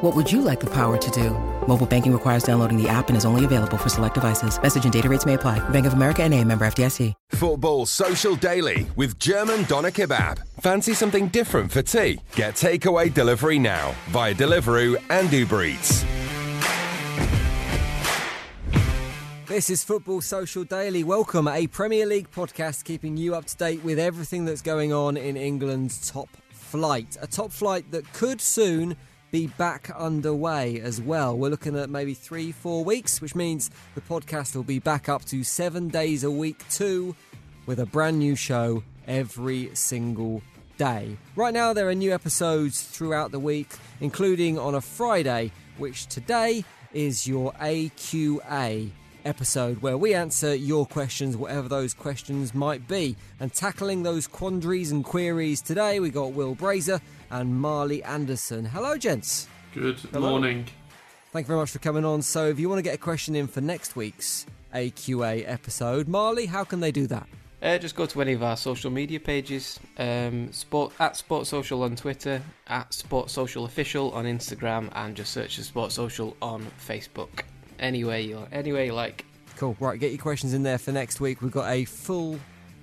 What would you like the power to do? Mobile banking requires downloading the app and is only available for select devices. Message and data rates may apply. Bank of America and a member FDIC. Football Social Daily with German Doner Kebab. Fancy something different for tea? Get takeaway delivery now via Deliveroo and Uber Eats. This is Football Social Daily. Welcome, a Premier League podcast keeping you up to date with everything that's going on in England's top flight. A top flight that could soon be back underway as well. We're looking at maybe three, four weeks, which means the podcast will be back up to seven days a week too, with a brand new show every single day. Right now, there are new episodes throughout the week, including on a Friday, which today is your AQA episode where we answer your questions, whatever those questions might be. And tackling those quandaries and queries today, we got Will Brazer and Marley Anderson. Hello, gents. Good Hello. morning. Thank you very much for coming on. So, if you want to get a question in for next week's AQA episode, Marley, how can they do that? Uh, just go to any of our social media pages. Um, sport at Sports Social on Twitter, at Sports Social Official on Instagram, and just search for Sports Social on Facebook. Anyway, you're anyway you like. Cool. Right, get your questions in there for next week. We've got a full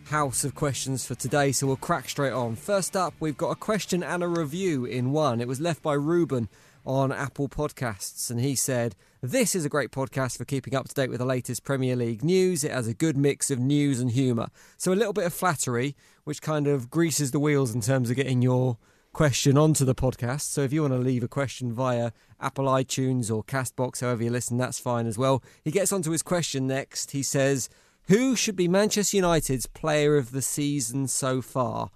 house of questions for today, so we'll crack straight on. First up, we've got a question and a review in one. It was left by Ruben on Apple Podcasts, and he said, This is a great podcast for keeping up to date with the latest Premier League news. It has a good mix of news and humour. So a little bit of flattery, which kind of greases the wheels in terms of getting your question onto the podcast. So if you want to leave a question via Apple iTunes or Castbox, however you listen, that's fine as well. He gets onto his question next. He says, Who should be Manchester United's player of the season so far?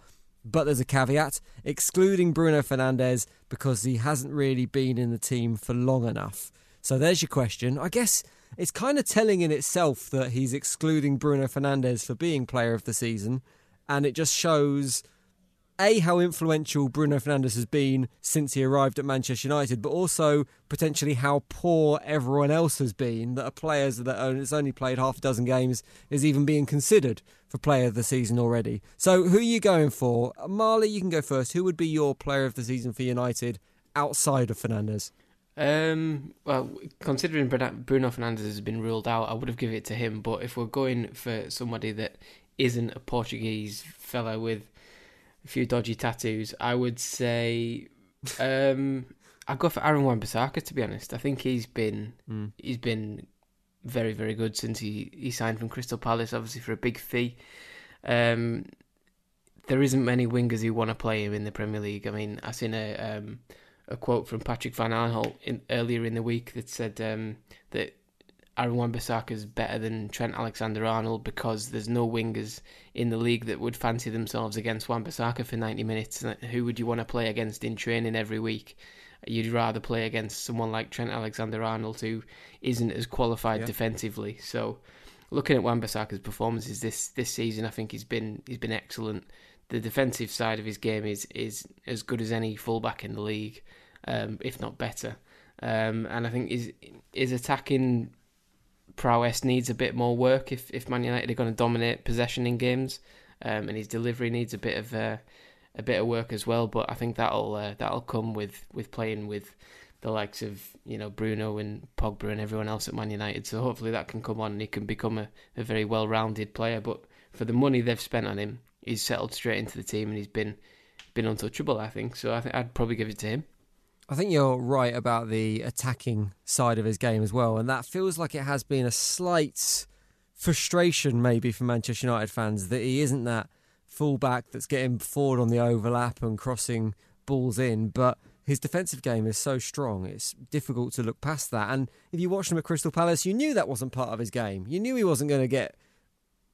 But there's a caveat, excluding Bruno Fernandes because he hasn't really been in the team for long enough. So there's your question. I guess it's kind of telling in itself that he's excluding Bruno Fernandes for being player of the season, and it just shows a how influential Bruno Fernandes has been since he arrived at Manchester United, but also potentially how poor everyone else has been. That a player that has only played half a dozen games is even being considered for player of the season already. So, who are you going for, Marley? You can go first. Who would be your player of the season for United outside of Fernandes? Um, well, considering Bruno Fernandes has been ruled out, I would have given it to him. But if we're going for somebody that isn't a Portuguese fellow with a few dodgy tattoos, I would say um, I'd go for Aaron Wan-Bissaka. To be honest, I think he's been Mm. he's been very very good since he, he signed from Crystal Palace, obviously for a big fee. Um, there isn't many wingers who want to play him in the Premier League. I mean, I seen a um, a quote from Patrick Van Aanholt in, earlier in the week that said um, that Aaron Wan-Bissaka is better than Trent Alexander-Arnold because there's no wingers in the league that would fancy themselves against Wan-Bissaka for 90 minutes. Who would you want to play against in training every week? You'd rather play against someone like Trent Alexander-Arnold who isn't as qualified Yeah. defensively. So, looking at Wan-Bissaka's performances this this season, I think he's been he's been excellent. The defensive side of his game is is as good as any fullback in the league, um, if not better. Um, and I think his his attacking prowess needs a bit more work if if Man United are going to dominate possession in games, um, and his delivery needs a bit of uh, a bit of work as well. But I think that'll uh, that'll come with with playing with the likes of you know Bruno and Pogba and everyone else at Man United. So hopefully that can come on and he can become a, a very well rounded player. But for the money they've spent on him, he's settled straight into the team and he's been been untouchable. I think so. I think I'd probably give it to him. I think you're right about the attacking side of his game as well, and that feels like it has been a slight frustration maybe for Manchester United fans that he isn't that fullback that's getting forward on the overlap and crossing balls in, but his defensive game is so strong, it's difficult to look past that. And if you watched him at Crystal Palace, you knew that wasn't part of his game. You knew he wasn't going to get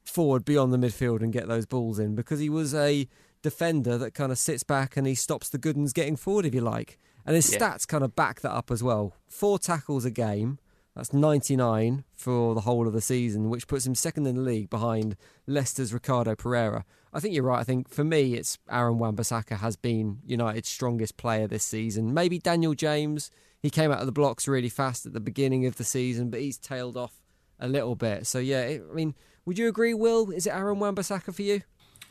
forward beyond the midfield and get those balls in because he was a defender that kind of sits back and he stops the good ones getting forward, if you like. And his yeah. stats kind of back that up as well. Four tackles a game. That's 99 for the whole of the season, which puts him second in the league behind Leicester's Ricardo Pereira. I think you're right. I think for me, it's Aaron Wan-Bissaka has been United's strongest player this season. Maybe Daniel James. He came out of the blocks really fast at the beginning of the season, but he's tailed off a little bit. So yeah, it, I mean, would you agree, Will? Is it Aaron Wan-Bissaka for you?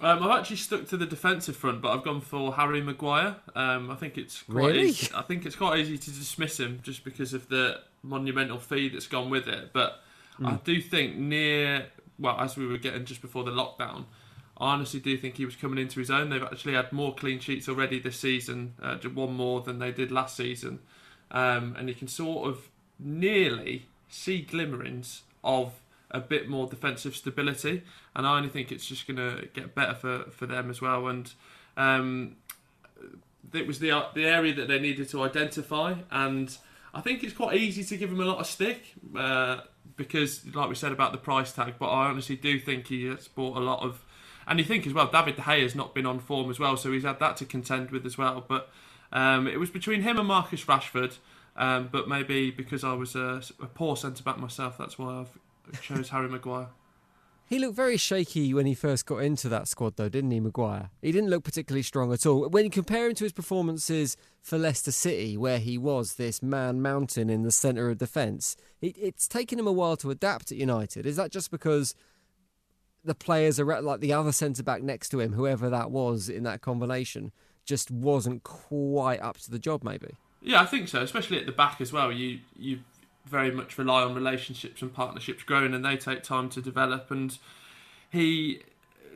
Um, I've actually stuck to the defensive front, but I've gone for Harry Maguire. Um, I think it's quite really? easy. I think it's quite easy to dismiss him just because of the monumental fee that's gone with it. But mm. I hmm. do think near well, as we were getting just before the lockdown, I honestly do think he was coming into his own. They've actually had more clean sheets already this season, uh, one more than they did last season, um, and you can sort of nearly see glimmerings of a bit more defensive stability. And I only think it's just going to get better for, for them as well. And um, it was the the area that they needed to identify, and I think it's quite easy to give him a lot of stick. Uh, because, like we said about the price tag, but I honestly do think he has bought a lot of and you think as well, David De Gea has not been on form as well, so he's had that to contend with as well. But um, it was between him and Marcus Rashford. Um, but maybe because I was a, a poor centre back myself, that's why I've chose Harry Maguire. He looked very shaky when he first got into that squad, though, didn't he, Maguire? He didn't look particularly strong at all. When you compare him to his performances for Leicester City, where he was this man mountain in the centre of defence, it's taken him a while to adapt at United. Is that just because the players are like the other centre back next to him, whoever that was in that combination, just wasn't quite up to the job. Maybe. Yeah, I think so. Especially at the back as well. You you very much rely on relationships and partnerships growing, and they take time to develop. And he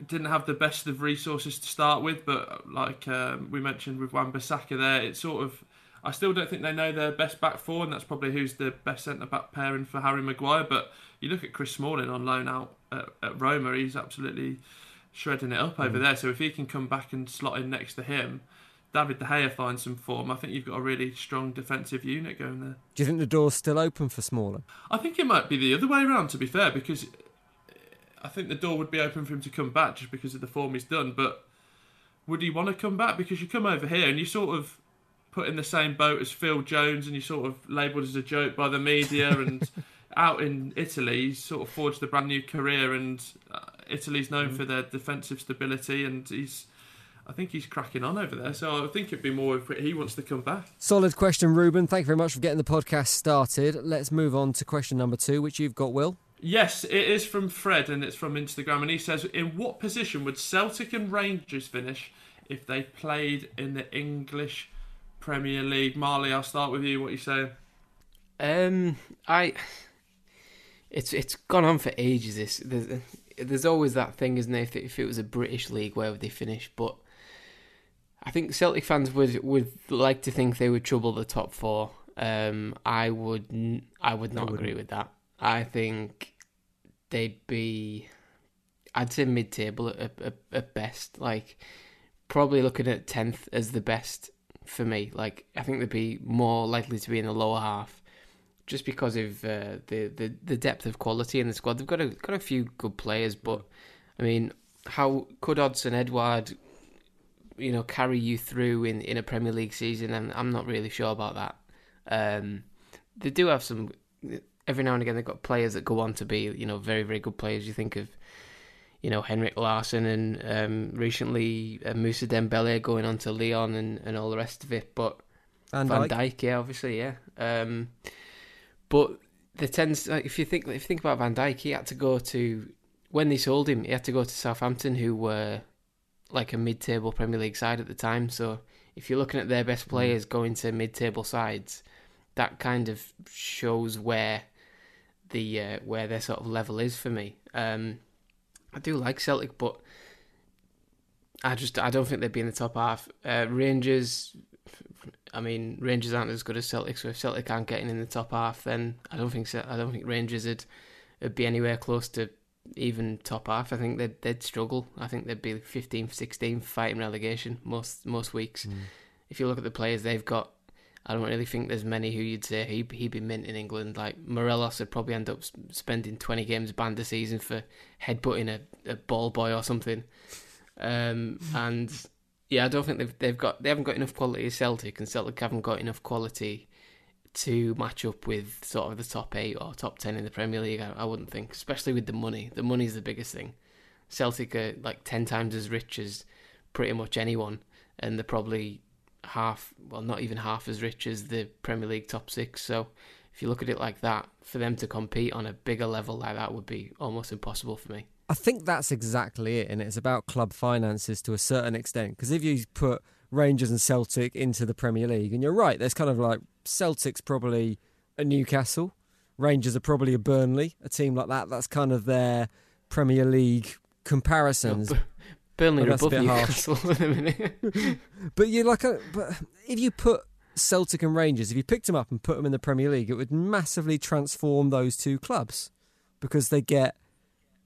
didn't have the best of resources to start with, but like um, we mentioned with Wan-Bissaka there, it's sort of. I still don't think they know their best back four, and that's probably who's the best centre back pairing for Harry Maguire. But you look at Chris Smalling on loan out at, at Roma, he's absolutely shredding it up over mm. there. So if he can come back and slot in next to him, David De Gea finds some form. I think you've got a really strong defensive unit going there. Do you think the door's still open for Smalling? I think it might be the other way around. To be fair, because I think the door would be open for him to come back just because of the form he's done. But would he want to come back? Because you come over here and you sort of put in the same boat as Phil Jones, and you sort of labelled as a joke by the media and. out in Italy, he's sort of forged a brand new career, and uh, Italy's known mm. for their defensive stability, and he's. I think he's cracking on over there, so I think it'd be more if he wants to come back. Solid question, Ruben. Thank you very much for getting the podcast started. Let's move on to question number two, which you've got, Will. Yes, it is from Fred, and it's from Instagram, and he says, "In what position would Celtic and Rangers finish if they played in the English Premier League?" Marley, I'll start with you. What are you saying? Um, I it's it's gone on for ages. This there's, there's always that thing, isn't there? If it, if it was a British league, where would they finish? But I think Celtic fans would would like to think they would trouble the top four. Um, I would I would not I agree with that. I think they'd be, I'd say mid-table at, at, at best. Like probably looking at tenth as the best for me. Like I think they'd be more likely to be in the lower half just because of uh, the, the the depth of quality in the squad. They've got a got a few good players, but I mean, how could Odsonne Edouard, you know, carry you through in, in a Premier League season? And I'm not really sure about that. Um, they do have some. Every now and again, they've got players that go on to be, you know, very very good players. You think of, you know, Henrik Larsson and um, recently uh, Moussa Dembele going on to Lyon and, and all the rest of it. But Van, Van Dijk, yeah, obviously, yeah. Um, but the tends like, if you think if you think about Van Dijk, he had to go to when they sold him, he had to go to Southampton, who were like a mid-table Premier League side at the time. So if you're looking at their best mm. players going to mid-table sides, that kind of shows where the uh, where their sort of level is for me. Um, I do like Celtic, but I just I don't think they'd be in the top half. Uh, Rangers, I mean Rangers aren't as good as Celtic, so if Celtic aren't getting in the top half, then I don't think I don't think Rangers would, would be anywhere close to even top half. I think they'd they'd struggle. I think they'd be 15, 16 fighting relegation most most weeks. Mm. If you look at the players they've got, I don't really think there's many who you'd say he he'd be mint in England. Like Morelos would probably end up spending twenty games banned a season for headbutting a, a ball boy or something. Um, and yeah, I don't think they've they've got they haven't got enough quality as Celtic, and Celtic haven't got enough quality to match up with sort of the top eight or top ten in the Premier League. I, I wouldn't think, especially with the money. The money is the biggest thing. Celtic are like ten times as rich as pretty much anyone, and they're probably half, well, not even half as rich as the Premier League top six. So if you look at it like that, for them to compete on a bigger level like that would be almost impossible for me. I think that's exactly it, and it's about club finances to a certain extent. Because if you put Rangers and Celtic into the Premier League, and you're right, there's kind of like Celtic's probably a Newcastle, Rangers are probably a Burnley, a team like that. That's kind of their Premier League comparisons. Oh, Burnley are above Newcastle but you like a, but if you put Celtic and Rangers, if you picked them up and put them in the Premier League, it would massively transform those two clubs because they get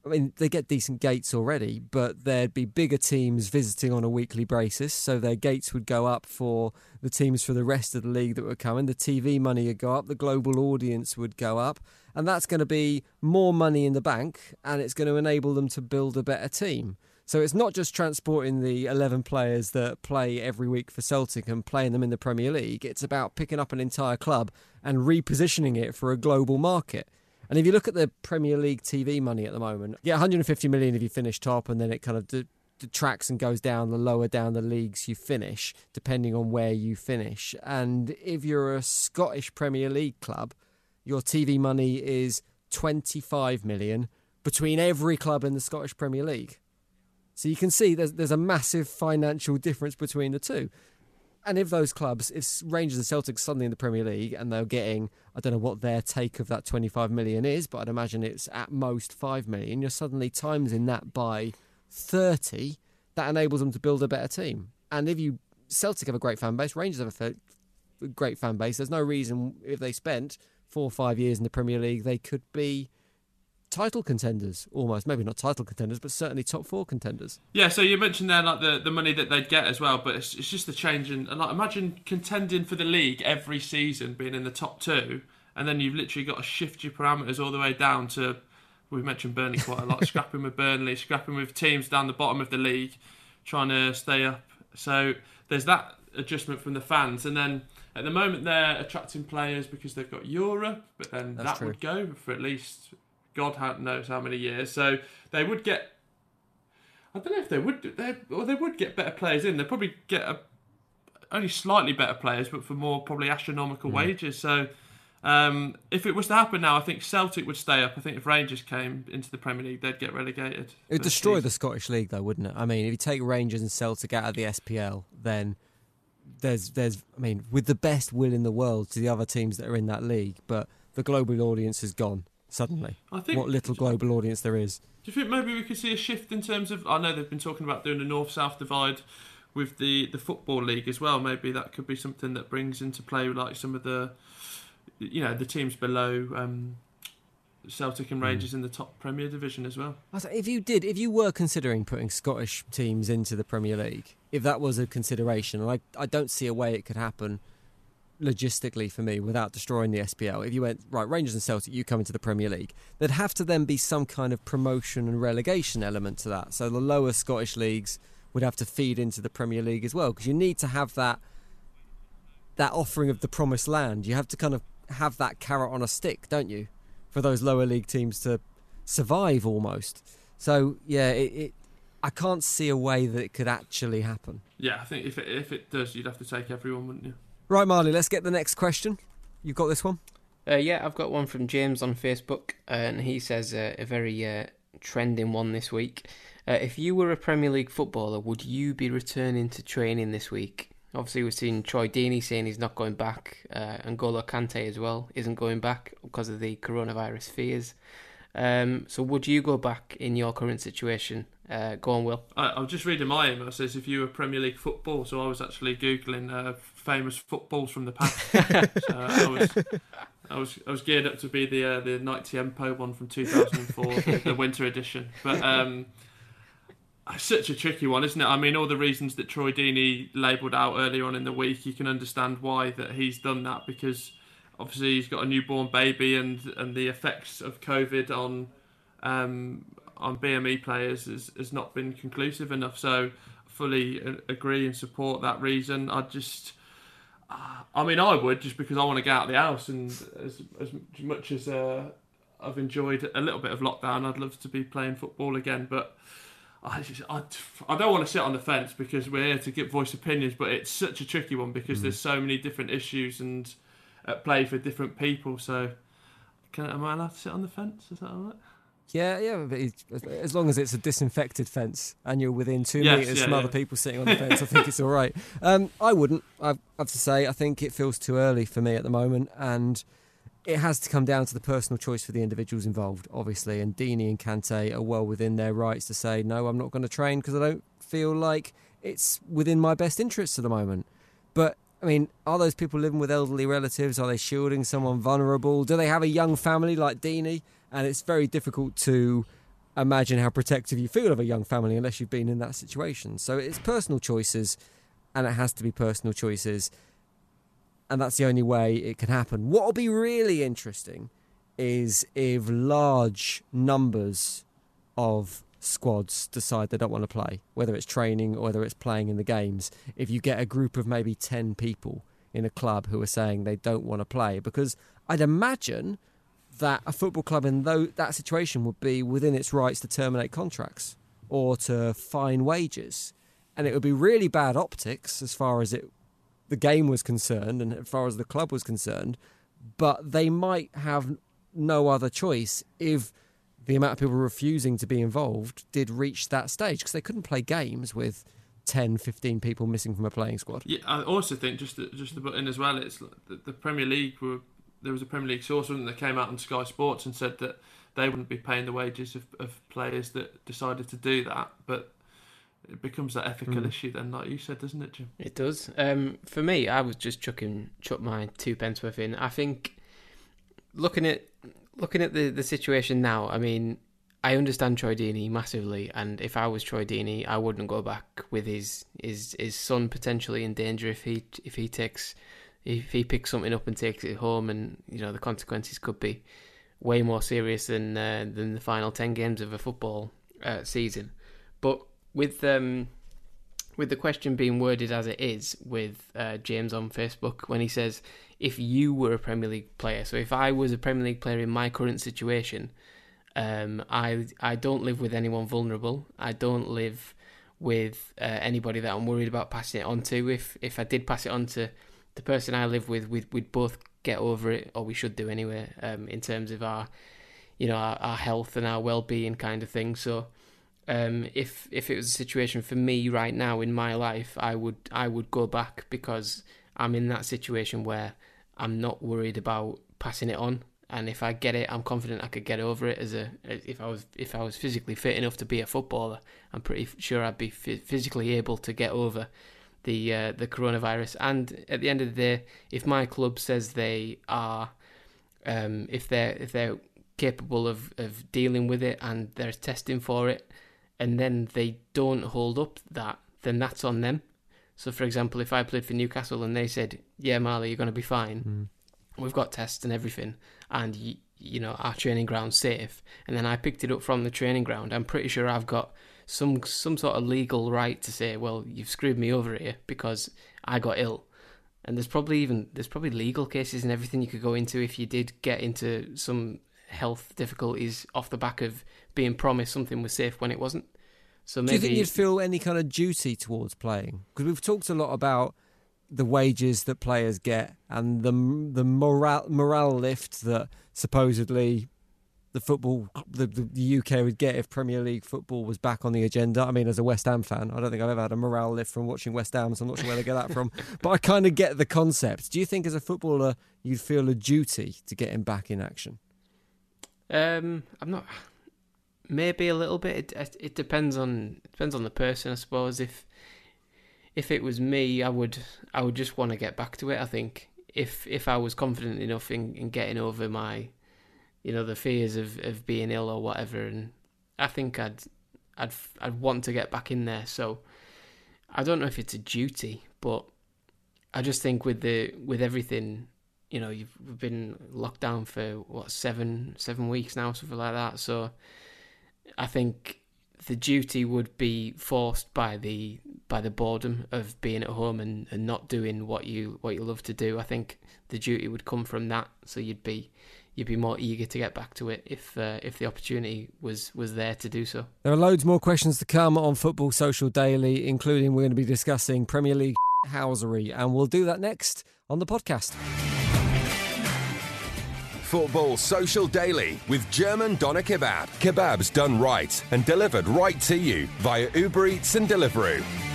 I mean, they get decent gates already, but there'd be bigger teams visiting on a weekly basis, so their gates would go up for the teams for the rest of the league that were coming. The TV money would go up, the global audience would go up, and that's going to be more money in the bank, and it's going to enable them to build a better team. So it's not just transporting the 11 players that play every week for Celtic and playing them in the Premier League. It's about picking up an entire club and repositioning it for a global market. And if you look at the Premier League TV money at the moment, you get 150 million if you finish top, and then it kind of de- detracts and goes down the lower down the leagues you finish, depending on where you finish. And if you're a Scottish Premier League club, your TV money is 25 million between every club in the Scottish Premier League. So you can see there's there's a massive financial difference between the two. And if those clubs, if Rangers and Celtic suddenly in the Premier League and they're getting, I don't know what their take of that 25 million is, but I'd imagine it's at most 5 million, you're suddenly timesing that by 30. That enables them to build a better team. And if you, Celtic have a great fan base, Rangers have a great fan base, there's no reason if they spent four or five years in the Premier League, they could be title contenders almost. Maybe not title contenders but certainly top four contenders. Yeah so you mentioned there like the, the money that they'd get as well but it's, it's just the change in and like imagine contending for the league every season being in the top two and then you've literally got to shift your parameters all the way down to we've mentioned Burnley quite a lot scrapping with Burnley scrapping with teams down the bottom of the league trying to stay up. So there's that adjustment from the fans and then at the moment they're attracting players because they've got Europe but then That's that true. would go for at least God knows how many years. So they would get. I don't know if they would. They or they would get better players in. They'd probably get a, only slightly better players, but for more probably astronomical mm. wages. So. Um, if it was to happen now, I think Celtic would stay up. I think if Rangers came into the Premier League, they'd get relegated. It would destroy the Scottish League, though, wouldn't it? I mean, if you take Rangers and Celtic out of the SPL, then there's, there's, I mean, with the best will in the world to the other teams that are in that league, but the global audience is gone suddenly. I think what little global audience there is. Do you think maybe we could see a shift in terms of? I know they've been talking about doing a north-south divide with the the football league as well. Maybe that could be something that brings into play like some of the, you know, the teams below. Um, Celtic and hmm. Rangers mm. in the top Premier Division as well. If you did, if you were considering putting Scottish teams into the Premier League, if that was a consideration, and I, I don't see a way it could happen logistically for me without destroying the SPL. If you went right, Rangers and Celtic, you come into the Premier League, there'd have to then be some kind of promotion and relegation element to that. So the lower Scottish leagues would have to feed into the Premier League as well because you need to have that that offering of the promised land. You have to kind of have that carrot on a stick, don't you, for those lower league teams to survive almost. So yeah, it, it I can't see a way that it could actually happen. Yeah, I think if it, if it does, you'd have to take everyone, wouldn't you? Right, Marley, let's get the next question. You've got this one? Uh, yeah, I've got one from James on Facebook, uh, and he says uh, a very uh, trending one this week. Uh, if you were a Premier League footballer, would you be returning to training this week? Obviously, we've seen Troy Deeney saying he's not going back, uh, and Golo Kante as well isn't going back because of the coronavirus fears. Um, so, would you go back in your current situation? Uh, go on, Will. I, I was just reading my email. It says if you were Premier League football, so I was actually googling uh, famous footballs from the past. so I was, I was, I was geared up to be the uh, the Nike Tempo one from 2004, the winter edition. But um, it's such a tricky one, isn't it? I mean, all the reasons that Troy Deeney labelled out earlier on in the week, you can understand why that he's done that because obviously he's got a newborn baby and and the effects of COVID on um, on BME players has, has not been conclusive enough. So, I fully agree and support that reason. I just. I mean, I would just because I want to get out of the house, and as as much as uh, I've enjoyed a little bit of lockdown, I'd love to be playing football again. But I, just, I, I don't want to sit on the fence because we're here to get voice opinions, but it's such a tricky one because mm. there's so many different issues and at play for different people. So, can, am I allowed to sit on the fence? Is that all right? Yeah, yeah, but as long as it's a disinfected fence and you're within two yes, meters yeah, from yeah. other people sitting on the fence, I think it's all right. Um, I wouldn't. I have to say, I think it feels too early for me at the moment, and it has to come down to the personal choice for the individuals involved, obviously. And Deeney and Kante are well within their rights to say, no, I'm not going to train because I don't feel like it's within my best interests at the moment. But I mean, are those people living with elderly relatives? Are they shielding someone vulnerable? Do they have a young family like Deeney? And it's very difficult to imagine how protective you feel of a young family unless you've been in that situation. So it's personal choices, and it has to be personal choices and that's the only way it can happen. What will be really interesting is if large numbers of squads decide they don't want to play, whether it's training or whether it's playing in the games. If you get a group of maybe 10 people in a club who are saying they don't want to play, because I'd imagine that a football club in that situation would be within its rights to terminate contracts or to fine wages. And it would be really bad optics as far as it the game was concerned and as far as the club was concerned, but they might have no other choice if the amount of people refusing to be involved did reach that stage because they couldn't play games with 10, 15 people missing from a playing squad. Yeah, I also think just just to put in as well, it's the, the Premier League were there was a Premier League source that came out on Sky Sports and said that they wouldn't be paying the wages of, of players that decided to do that, but it becomes that ethical mm. issue then, like you said, doesn't it, Jim? It does. Um, for me, I was just chucking chuck my two pence worth in. I think looking at looking at the, the situation now, I mean, I understand Troy Deeney massively, and if I was Troy Deeney, I wouldn't go back with his his his son potentially in danger if he if he takes if he picks something up and takes it home, and you know the consequences could be way more serious than uh, than the final ten games of a football uh, season. But with um, with the question being worded as it is with uh, James on Facebook when he says, if you were a Premier League player, so if I was a Premier League player in my current situation, um, I I don't live with anyone vulnerable. I don't live with uh, anybody that I'm worried about passing it on to. If if I did pass it on to the person I live with, we'd, we'd both get over it, or we should do anyway, um, in terms of our, you know, our, our health and our well being kind of thing. So um, if if it was a situation for me right now in my life, I would I would go back because I'm in that situation where I'm not worried about passing it on, and if I get it, I'm confident I could get over it. As a if I was if I was physically fit enough to be a footballer, I'm pretty sure I'd be physically able to get over the uh, the coronavirus. And at the end of the day, if my club says they are, um, if they're if they're capable of, of dealing with it and they're testing for it, and then they don't hold up that, then that's on them. So, for example, if I played for Newcastle and they said, "Yeah, Marley, you're going to be fine. Mm. We've got tests and everything, and you, you know our training ground's safe," and then I picked it up from the training ground, I'm pretty sure I've got some some sort of legal right to say, "Well, you've screwed me over here because I got ill." And there's probably even there's probably legal cases and everything you could go into if you did get into some health difficulties off the back of being promised something was safe when it wasn't. So maybe... Do you think you'd feel any kind of duty towards playing? Because we've talked a lot about the wages that players get and the the morale morale lift that supposedly the football the, the UK would get if Premier League football was back on the agenda. I mean, as a West Ham fan, I don't think I've ever had a morale lift from watching West Ham, so I'm not sure where they get that from. but I kind of get the concept. Do you think, as a footballer, you'd feel a duty to get him back in action? Um, I'm not. Maybe a little bit. It, it depends on it depends on the person, I suppose. If if it was me, I would I would just want to get back to it. I think if if I was confident enough in, in getting over my you know the fears of, of being ill or whatever, and I think I'd I'd I'd want to get back in there. So I don't know if it's a duty, but I just think with the with everything, you know, you've been locked down for what seven seven weeks now, something like that. So I think the duty would be forced by the by the boredom of being at home and, and not doing what you what you love to do. I think the duty would come from that. So you'd be you'd be more eager to get back to it if uh, if the opportunity was was there to do so. There are loads more questions to come on Football Social Daily, including we're going to be discussing Premier League housery, and we'll do that next on the podcast. Football Social Daily with German Doner Kebab. Kebabs done right and delivered right to you via Uber Eats and Deliveroo.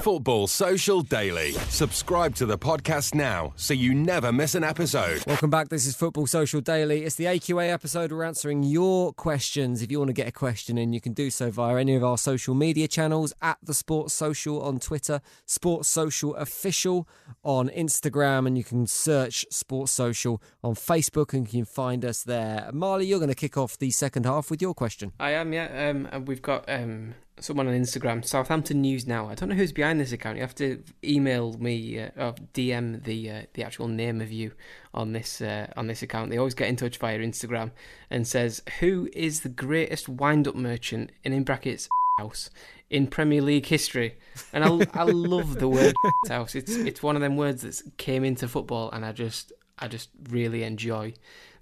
Football Social Daily. Subscribe to the podcast now so you never miss an episode. Welcome back. This is Football Social Daily. It's the AQA episode. We're answering your questions. If you want to get a question in, you can do so via any of our social media channels at the Sports Social on Twitter, Sports Social Official on Instagram, and you can search Sports Social on Facebook and you can find us there. Marley, you're going to kick off the second half with your question. I am, yeah. Um, and we've got um, someone on Instagram, Southampton News Now. I don't know who's behind this account. You have to email me uh, or DM the uh, the actual name of you on this uh, on this account. They always get in touch via Instagram and says who is the greatest wind up merchant and in brackets house in Premier League history. And I, I love the word house. It's it's one of them words that came into football, and I just I just really enjoy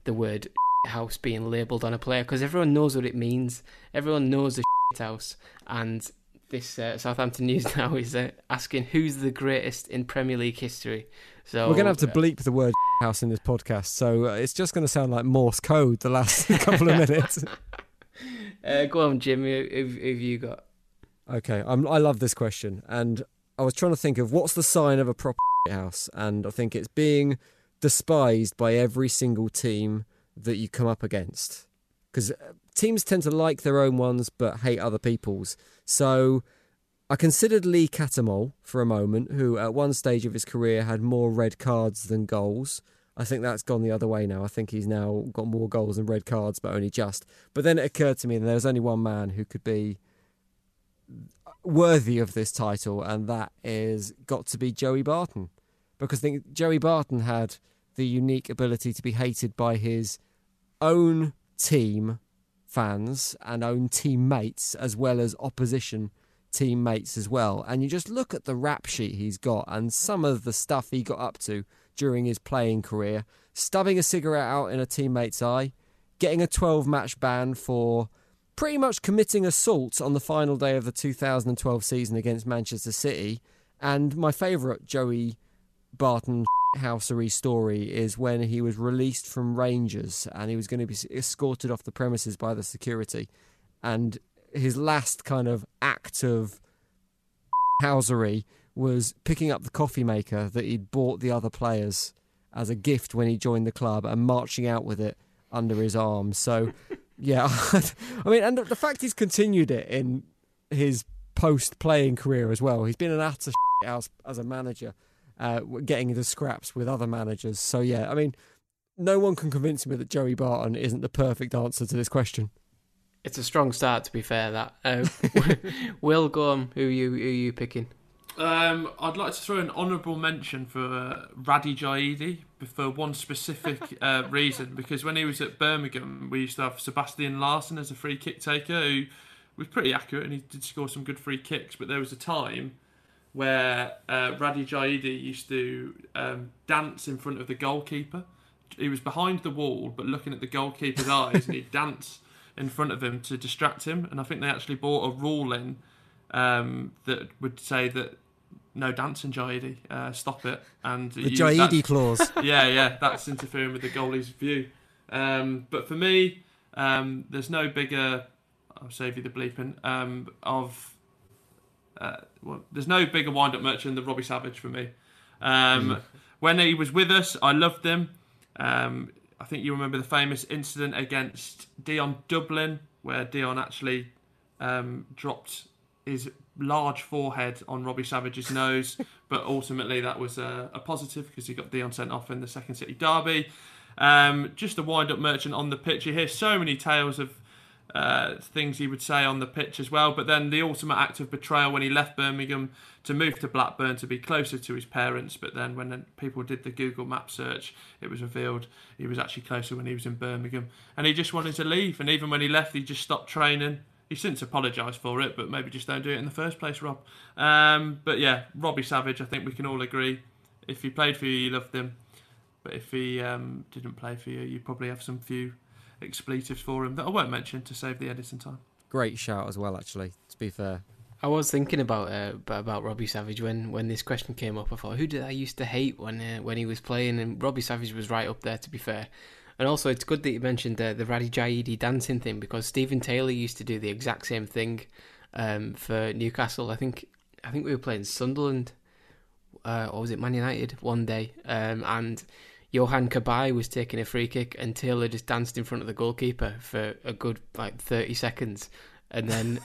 the word house being labelled on a player because everyone knows what it means. Everyone knows a house, and this uh, Southampton News now is uh, asking who's the greatest in Premier League history. So we're going to have to bleep the word house in this podcast, so uh, it's just going to sound like Morse code the last couple of minutes. Uh, go on, Jim. Who, who, who have you got? Okay, I'm, I love this question, and I was trying to think of what's the sign of a proper house, and I think it's being despised by every single team that you come up against because uh, teams tend to like their own ones but hate other people's. So I considered Lee Cattermole for a moment, who at one stage of his career had more red cards than goals. I think that's gone the other way now. I think he's now got more goals than red cards, but only just. But then it occurred to me that there's only one man who could be worthy of this title, and that is got to be Joey Barton. Because I think Joey Barton had the unique ability to be hated by his own team fans and own teammates as well as opposition teammates as well. And you just look at the rap sheet he's got and some of the stuff he got up to during his playing career, stubbing a cigarette out in a teammate's eye, getting a 12 match ban for pretty much committing assault on the final day of the 2012 season against Manchester City. And my favourite Joey Barton housery story is when he was released from Rangers and he was going to be escorted off the premises by the security. And his last kind of act of housery was picking up the coffee maker that he'd bought the other players as a gift when he joined the club and marching out with it under his arm. So, yeah, I mean, and the fact he's continued it in his post playing career as well. He's been an utter house as a manager uh, getting into scraps with other managers. So yeah, I mean, no one can convince me that Joey Barton isn't the perfect answer to this question. It's a strong start, to be fair. That uh, Will go on. Who you who you picking? Um, I'd like to throw an honourable mention for uh, Radhi Jaidi for one specific uh, reason. Because when he was at Birmingham, we used to have Sebastian Larsson as a free kick taker who was pretty accurate and he did score some good free kicks. But there was a time where uh, Radhi Jaidi used to um, dance in front of the goalkeeper. He was behind the wall, but looking at the goalkeeper's eyes, and he'd dance in front of him to distract him, and I think they actually brought a rule in um, that would say that no dancing, Jaidi, uh, stop it. And the Jaidi clause. yeah, yeah, that's interfering with the goalie's view. Um, but for me, um, there's no bigger. I'll save you the bleeping. Um, of uh, well, there's no bigger wind-up merchant than Robbie Savage for me. Mm. When he was with us, I loved him. Um, I think you remember the famous incident against Dion Dublin, where Dion actually um, dropped his large forehead on Robbie Savage's nose, but ultimately that was a, a positive because he got Dion sent off in the second city derby. Um, just a wind up merchant on the pitch. You hear so many tales of uh, things he would say on the pitch as well. But then the ultimate act of betrayal when he left Birmingham to move to Blackburn to be closer to his parents. But then when people did the Google Map search, it was revealed he was actually closer when he was in Birmingham. And he just wanted to leave. And even when he left, he just stopped training. He's since apologised for it, but maybe just don't do it in the first place, Rob. Um, but yeah, Robbie Savage, I think we can all agree. If he played for you, you loved him. But if he um, didn't play for you, you probably have some few expletives for him that I won't mention to save the editing time. Great shout as well, actually. To be fair, I was thinking about uh, about Robbie Savage when, when this question came up. I thought, who did I used to hate when uh, when he was playing? And Robbie Savage was right up there. To be fair, and also it's good that you mentioned uh, the Radhi Jaidi dancing thing because Steven Taylor used to do the exact same thing um, for Newcastle. I think I think we were playing Sunderland, uh, or was it Man United one day, um, and Yohan Cabaye was taking a free kick and Taylor just danced in front of the goalkeeper for a good like 30 seconds. And then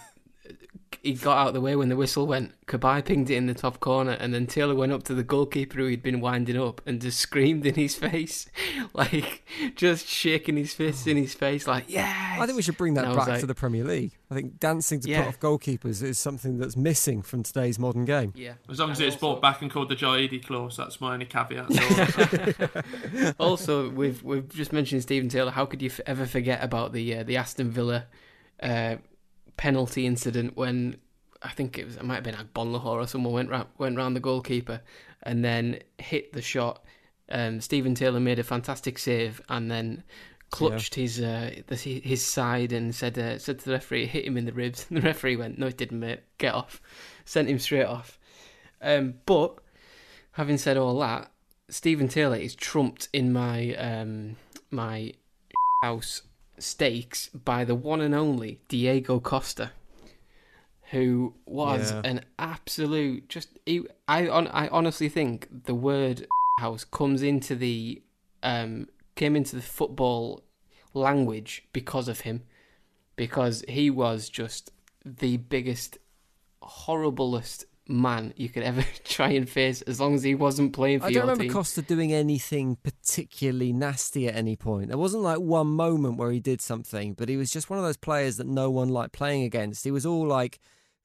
he got out of the way when the whistle went. Cabaye pinged it in the top corner, and then Taylor went up to the goalkeeper who he'd been winding up and just screamed in his face, like just shaking his fist in his face, like yeah. I think we should bring that back like, to the Premier League. I think dancing to yeah. put off goalkeepers is something that's missing from today's modern game. Yeah, as long as it's also... brought back and called the Jaidi clause, that's my only caveat. also, we've we've just mentioned Steven Taylor. How could you ever forget about the uh, the Aston Villa? Uh, penalty incident when I think it was it might have been Agbonlahor or someone went ra- went round the goalkeeper and then hit the shot. Um, Steven Taylor made a fantastic save and then clutched yeah. his uh, his side and said uh, said to the referee, hit him in the ribs. And the referee went, "No, it didn't, mate. Get off." Sent him straight off. Um, but having said all that, Steven Taylor is trumped in my um, my house stakes by the one and only Diego Costa, who was yeah. an absolute just. He, I I honestly think the word house comes into the um came into the football language because of him, because he was just the biggest, horriblest man you could ever try and face as long as he wasn't playing for I don't remember team. Costa doing anything particularly nasty at any point. There wasn't like one moment where he did something, but he was just one of those players that no one liked playing against. He was all like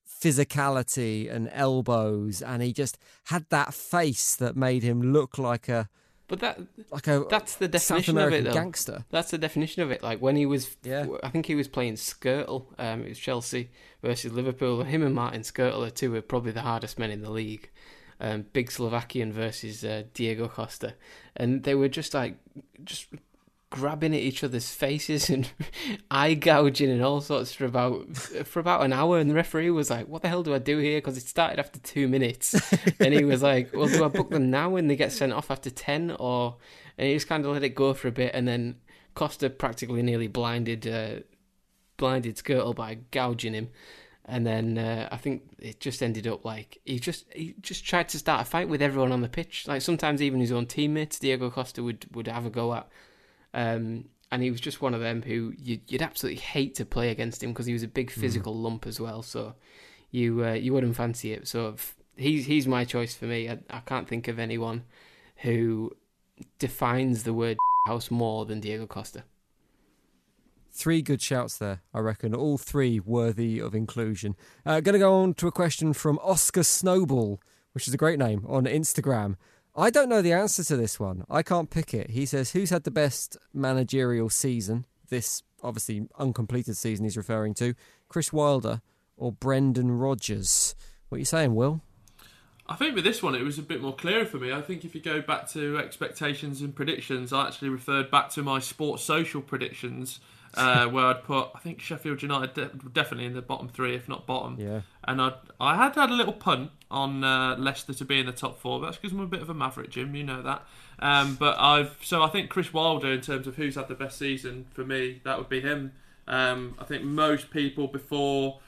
physicality and elbows, and he just had that face that made him look like a but that like a that's the definition of it, though. Gangster. That's the definition of it. Like when he was, yeah. I think he was playing Skrtel. Um, it was Chelsea versus Liverpool. Him and Martin Skrtel are two of probably the hardest men in the league. Um, big Slovakian versus uh, Diego Costa, and they were just like just grabbing at each other's faces and eye gouging and all sorts for about for about an hour. And the referee was like, "What the hell do I do here?" Because it started after two minutes, and he was like, "Well, do I book them now when they get sent off after ten, or?" And he just kind of let it go for a bit, and then Costa practically nearly blinded uh, blinded Skrtel by gouging him. And then uh, I think it just ended up like he just he just tried to start a fight with everyone on the pitch. Like sometimes even his own teammates, Diego Costa would, would have a go at. Um, and he was just one of them who you'd, you'd absolutely hate to play against him because he was a big hmm. physical mm. lump as well. So you uh, you wouldn't fancy it. So he's he's my choice for me. I, I can't think of anyone who defines the word house more than Diego Costa. Three good shouts there, I reckon. All three worthy of inclusion. Uh, going to go on to a question from Oscar Snowball, which is a great name on Instagram. I don't know the answer to this one. I can't pick it. He says, Who's had the best managerial season? This obviously uncompleted season he's referring to. Chris Wilder or Brendan Rodgers? What are you saying, Will? I think with this one, it was a bit more clear for me. I think if you go back to expectations and predictions, I actually referred back to my sports social predictions, uh, where I'd put, I think Sheffield United de- definitely in the bottom three, if not bottom. Yeah. And I I had had a little punt on uh, Leicester to be in the top four. But that's because I'm a bit of a maverick, Jim. You know that. Um, but I've so I think Chris Wilder, in terms of who's had the best season for me, that would be him. Um, I think most people before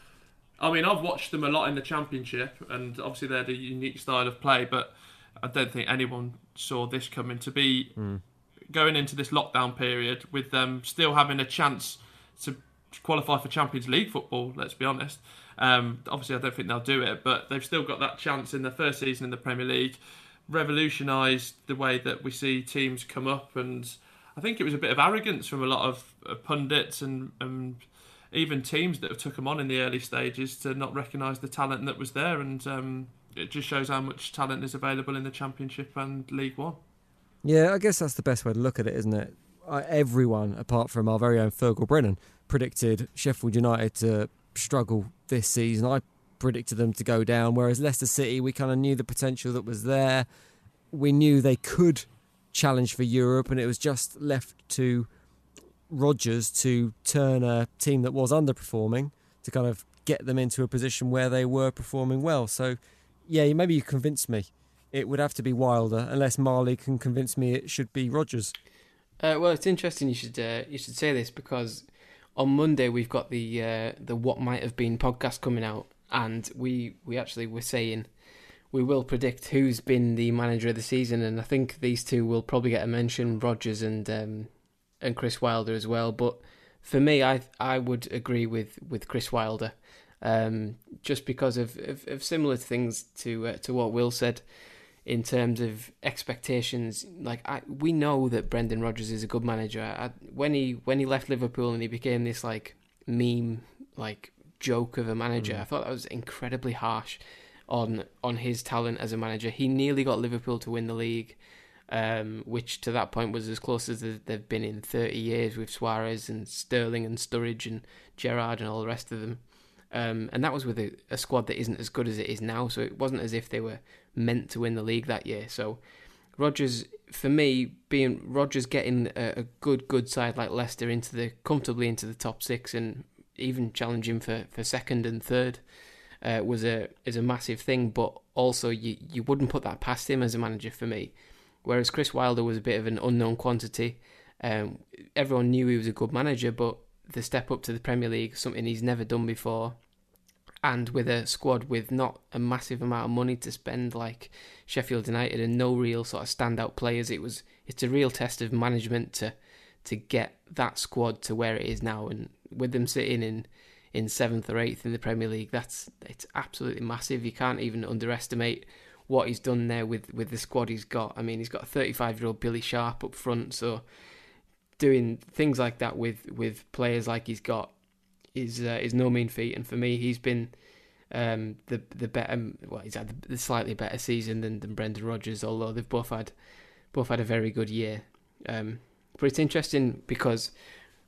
I mean, I've watched them a lot in the championship, and obviously they had a unique style of play, but I don't think anyone saw this coming to be mm. going into this lockdown period with them still having a chance to qualify for Champions League football. Let's be honest. Um, obviously, I don't think they'll do it, but they've still got that chance in the first season in the Premier League. Revolutionised the way that we see teams come up, and I think it was a bit of arrogance from a lot of pundits and, and even teams that took them on in the early stages to not recognise the talent that was there, and um, it just shows how much talent is available in the Championship and League One. Yeah, I guess that's the best way to look at it, isn't it? everyone, apart from our very own Fergal Brennan, predicted Sheffield United to struggle this season. I predicted them to go down, whereas Leicester City, we kind of knew the potential that was there. We knew they could challenge for Europe, and it was just left to Rodgers to turn a team that was underperforming to kind of get them into a position where they were performing well. So, yeah, maybe you convinced me. It would have to be Wilder, unless Marley can convince me it should be Rodgers. Uh, well, it's interesting you should uh, you should say this because on Monday we've got the uh, the what might have been podcast coming out, and we we actually were saying we will predict who's been the manager of the season, and I think these two will probably get a mention, Rodgers and um, and Chris Wilder as well. But for me, I I would agree with, with Chris Wilder, um, just because of, of, of, similar things to uh, to what Will said in terms of expectations. Like I, we know that Brendan Rodgers is a good manager. I, when he when he left Liverpool and he became this like meme like joke of a manager, mm. I thought that was incredibly harsh on on his talent as a manager. He nearly got Liverpool to win the league um, which to that point was as close as they've been in 30 years with Suarez and Sterling and Sturridge and Gerrard and all the rest of them. Um, and that was with a, a, squad that isn't as good as it is now, so it wasn't as if they were meant to win the league that year. So Rodgers, for me, being Rodgers getting a, a good, good side like Leicester into the comfortably into the top six and even challenging for, for second and third uh, was a is a massive thing. But also, you you wouldn't put that past him as a manager for me Whereas Chris Wilder was a bit of an unknown quantity. Um, everyone knew he was a good manager, but the step up to the Premier League, something he's never done before, and with a squad with not a massive amount of money to spend like Sheffield United and no real sort of standout players, it was it's a real test of management to to get that squad to where it is now. And with them sitting in in seventh or eighth in the Premier League, that's it's absolutely massive. You can't even underestimate what he's done there with, with the squad he's got. I mean, he's got a 35 year old Billy Sharp up front, so doing things like that with, with players like he's got is uh, is no mean feat. And for me, he's been um, the the better. Well, he's had the slightly better season than, than Brendan Rodgers, although they've both had both had a very good year. Um, but it's interesting because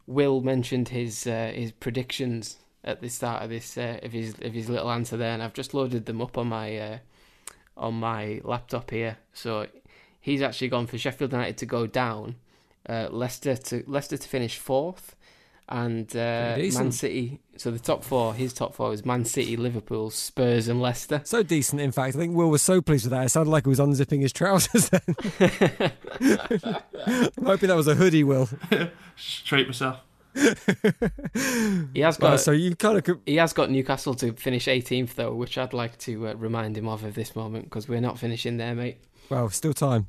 Will mentioned his uh, his predictions at the start of this uh, of his of his little answer there, and I've just loaded them up on my uh, on my laptop here. So he's actually gone for Sheffield United to go down, uh, Leicester to Leicester to finish fourth, and uh, Man City. So the top four, his top four was Man City, Liverpool, Spurs, and Leicester. So decent, in fact. I think Will was so pleased with that. It sounded like he was unzipping his trousers. Then I'm hoping that was a hoodie, Will. Straight myself he has got. so you kind of. He has got Newcastle to finish 18th though, which I'd like to uh, remind him of at this moment because we're not finishing there, mate. Well, still time.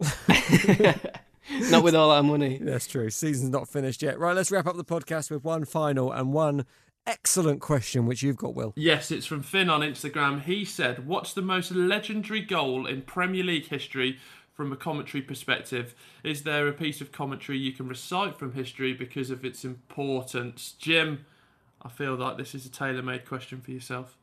not with all our money. That's true. Season's not finished yet. Right, let's wrap up the podcast with one final and one excellent question, which you've got, Will. Yes, it's from Finn on Instagram. He said, "What's the most legendary goal in Premier League history from a commentary perspective, is there a piece of commentary you can recite from history because of its importance? Jim, I feel like this is a tailor made question for yourself.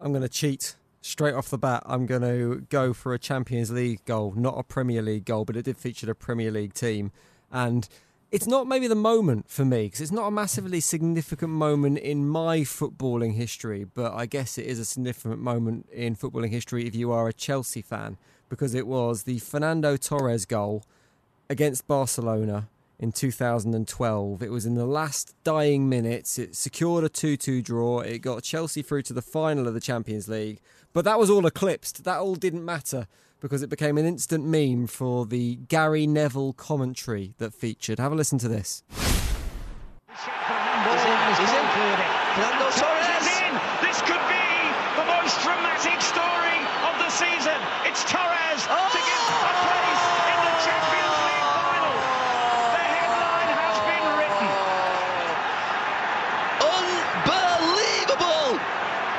I'm going to cheat straight off the bat. I'm going to go for a Champions League goal, not a Premier League goal, but it did feature a Premier League team. And it's not maybe the moment for me because it's not a massively significant moment in my footballing history, but I guess it is a significant moment in footballing history if you are a Chelsea fan because it was the Fernando Torres goal against Barcelona in 2012. It was in the last dying minutes. It secured a 2 2 draw. It got Chelsea through to the final of the Champions League. But that was all eclipsed. That all didn't matter because it became an instant meme for the Gary Neville commentary that featured. Have a listen to This could be the most dramatic story of the season. It's Torres Oh! to give a place in the Champions League final. The headline has been written. Unbelievable!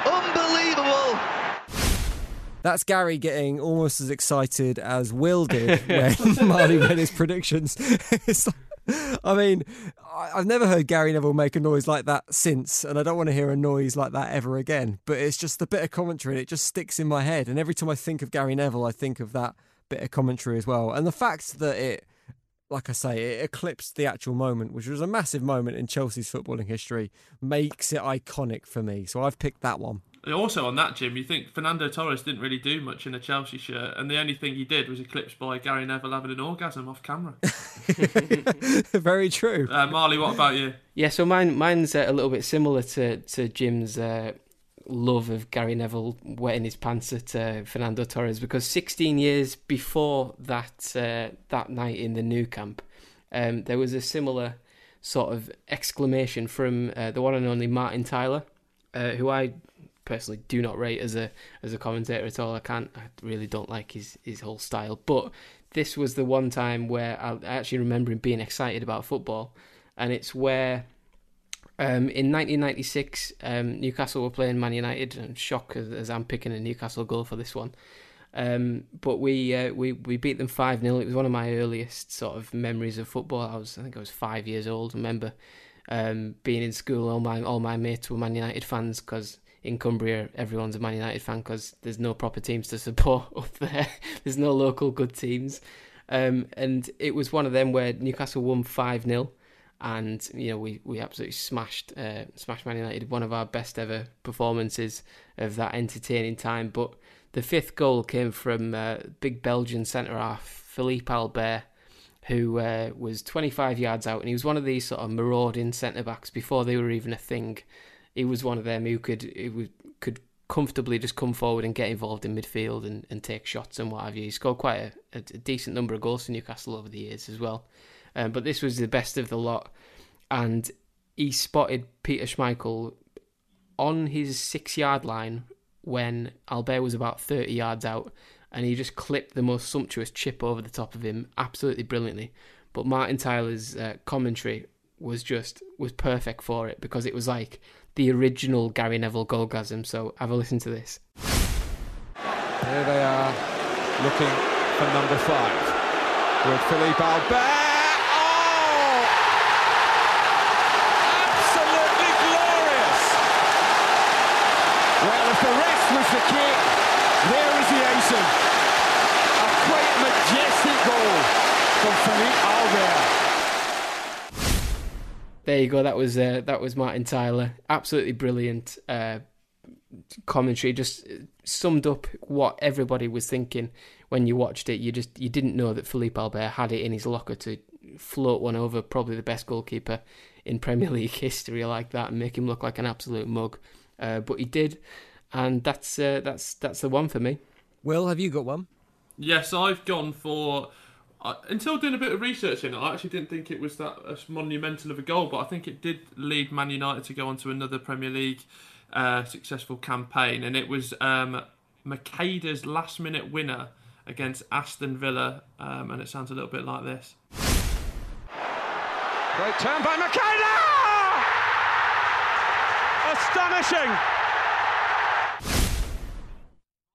Unbelievable! That's Gary getting almost as excited as Will did when Marley read his predictions. It's like- I mean, I've never heard Gary Neville make a noise like that since, and I don't want to hear a noise like that ever again. But it's just a bit of commentary, and it just sticks in my head. And every time I think of Gary Neville, I think of that bit of commentary as well. And the fact that it, like I say, it eclipsed the actual moment, which was a massive moment in Chelsea's footballing history, makes it iconic for me. So I've picked that one. Also on that, Jim, you think Fernando Torres didn't really do much in a Chelsea shirt, and the only thing he did was eclipsed by Gary Neville having an orgasm off camera. Very true. Uh, Marley, what about you? Yeah, so mine mine's uh, a little bit similar to to Jim's uh, love of Gary Neville wetting his pants at uh, Fernando Torres because 16 years before that uh, that night in the Nou Camp, um, there was a similar sort of exclamation from uh, the one and only Martin Tyler, uh, who I personally do not rate as a as a commentator at all. I can't, I really don't like his his whole style, but this was the one time where I actually remember him being excited about football, and it's where um, in 1996 um, Newcastle were playing Man United. and shock as, as I'm picking a Newcastle goal for this one. Um, but we uh, we we beat them five 0 It was one of my earliest sort of memories of football. I was I think I was five years old. I remember um, being in school. All my all my mates were Man United fans because in Cumbria everyone's a Man United fan because there's no proper teams to support up there. there's no local good teams, um, and it was one of them where Newcastle won five 0 and you know we, we absolutely smashed uh, smashed Man United. One of our best ever performances of that entertaining time. But the fifth goal came from uh, big Belgian centre half Philippe Albert, who uh, was 25 yards out, and he was one of these sort of marauding centre backs before they were even a thing. He was one of them who could could comfortably just come forward and get involved in midfield and, and take shots and what have you. He scored quite a, a, a decent number of goals for Newcastle over the years as well. Um, but this was the best of the lot, and he spotted Peter Schmeichel on his six yard line when Albert was about 30 yards out, and he just clipped the most sumptuous chip over the top of him absolutely brilliantly. But Martin Tyler's uh, commentary was just was perfect for it because it was like the original Gary Neville goalgasm. So have a listen to this. Here they are looking for number five with Philippe Albert. Oh! Absolutely glorious! Well, if the rest was the kit, there is the icing. A quite majestic goal from Philippe Albert. There you go. That was uh, that was Martin Tyler. Absolutely brilliant uh, commentary. Just summed up what everybody was thinking when you watched it. You just you didn't know that Philippe Albert had it in his locker to float one over probably the best goalkeeper in Premier League history like that and make him look like an absolute mug. Uh, but he did, and that's uh, that's that's the one for me. Will, have you got one? Yes, I've gone for. Uh, until doing a bit of research in it, I actually didn't think it was that as monumental of a goal, but I think it did lead Man United to go on to another Premier League uh, successful campaign, and it was um, Macheda's last minute winner against Aston Villa, um, and it sounds a little bit like this. Great turn by Macheda! Astonishing!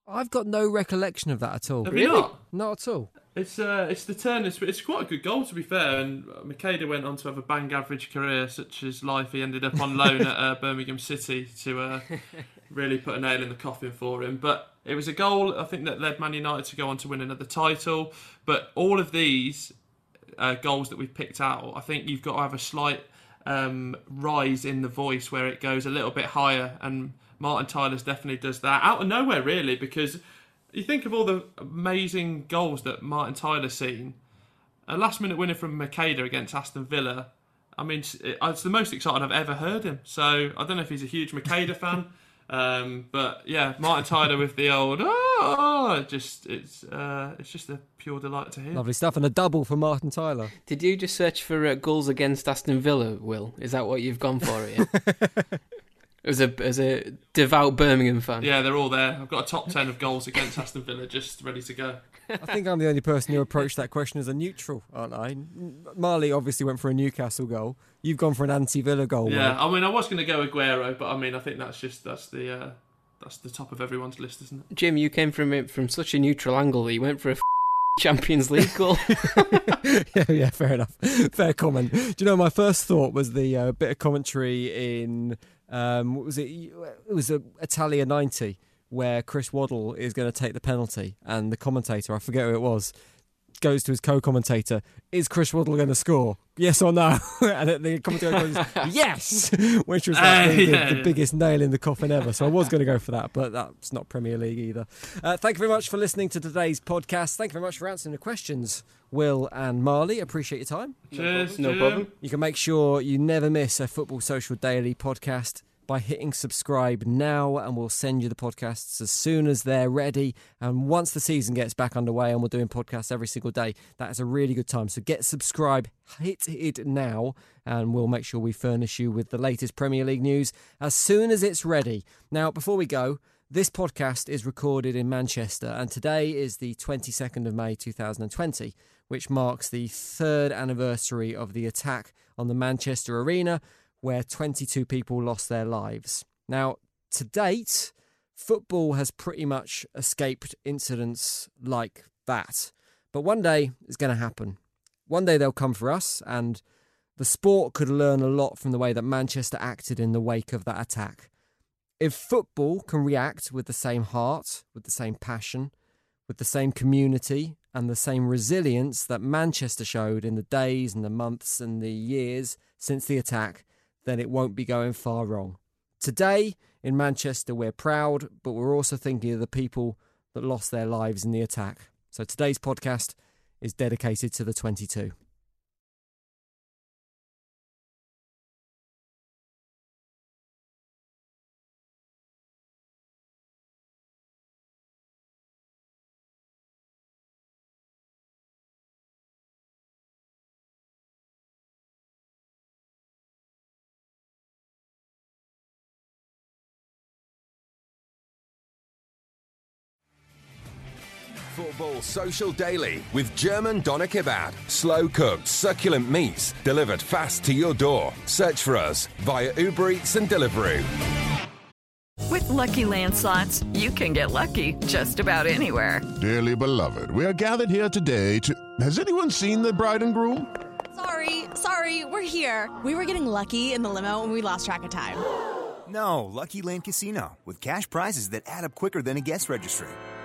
I've got no recollection of that at all. Have you not? Not at all. It's uh, it's the turn. It's, it's quite a good goal to be fair. And Macheda went on to have a bang average career, such as life. He ended up on loan at uh, Birmingham City to uh, really put a nail in the coffin for him. But it was a goal I think that led Man United to go on to win another title. But all of these uh, goals that we've picked out, I think you've got to have a slight um, rise in the voice where it goes a little bit higher. And Martin Tyler's definitely does that out of nowhere, really, because you think of all the amazing goals that Martin Tyler's seen. A last minute winner from Macheda against Aston Villa. I mean, it's the most exciting I've ever heard him. So I don't know if he's a huge Macheda fan. Um, but yeah, Martin Tyler with the old oh, just it's uh, it's just a pure delight to hear. Lovely stuff, and a double for Martin Tyler. Did you just search for uh, goals against Aston Villa? Will is that what you've gone for? Here? as a as a devout Birmingham fan. Yeah, they're all there. I've got a top ten of goals against Aston Villa, just ready to go. I think I'm the only person who approached that question as a neutral, aren't I? Marley obviously went for a Newcastle goal. You've gone for an anti-Villa goal. Yeah, I mean, I was going to go Aguero, but I mean, I think that's just that's the uh, that's the top of everyone's list, isn't it? Jim, you came from it from such a neutral angle that you went for a Champions League goal. yeah, yeah, fair enough. Fair comment. Do you know my first thought was the uh, bit of commentary in um, what was it? It was a Italia ninety where Chris Waddle is going to take the penalty, and the commentator, I forget who it was, goes to his co-commentator, "Is Chris Waddle going to score? Yes or no?" and the commentator goes, "Yes," which was like uh, the, yeah, the, the biggest nail in the coffin ever. So I was going to go for that, but that's not Premier League either. Uh, thank you very much for listening to today's podcast. Thank you very much for answering the questions, Will and Marley. Appreciate your time. Cheers. No problem. You can make sure you never miss a Football Social Daily podcast by hitting subscribe now, and we'll send you the podcasts as soon as they're ready. And once the season gets back underway and we're doing podcasts every single day, that is a really good time. So get subscribe, hit it now, and we'll make sure we furnish you with the latest Premier League news as soon as it's ready. Now, before we go, this podcast is recorded in Manchester, and today is the 22nd of May 2020, which marks the third anniversary of the attack on the Manchester Arena where 22 people lost their lives. Now, to date, football has pretty much escaped incidents like that. But one day it's going to happen. One day they'll come for us, and the sport could learn a lot from the way that Manchester acted in the wake of that attack. If football can react with the same heart, with the same passion, with the same community, and the same resilience that Manchester showed in the days and the months and the years since the attack, then it won't be going far wrong. Today in Manchester, we're proud, but we're also thinking of the people that lost their lives in the attack. So today's podcast is dedicated to the 22. Football Social Daily with German Doner Kebab. Slow cooked, succulent meats delivered fast to your door. Search for us via Uber Eats and Deliveroo. With lucky landslots, you can get lucky just about anywhere. Dearly beloved, we are gathered here today to. Has anyone seen the bride and groom? Sorry, sorry, we're here. We were getting lucky in the limo and we lost track of time. No, Lucky Land Casino, with cash prizes that add up quicker than a guest registry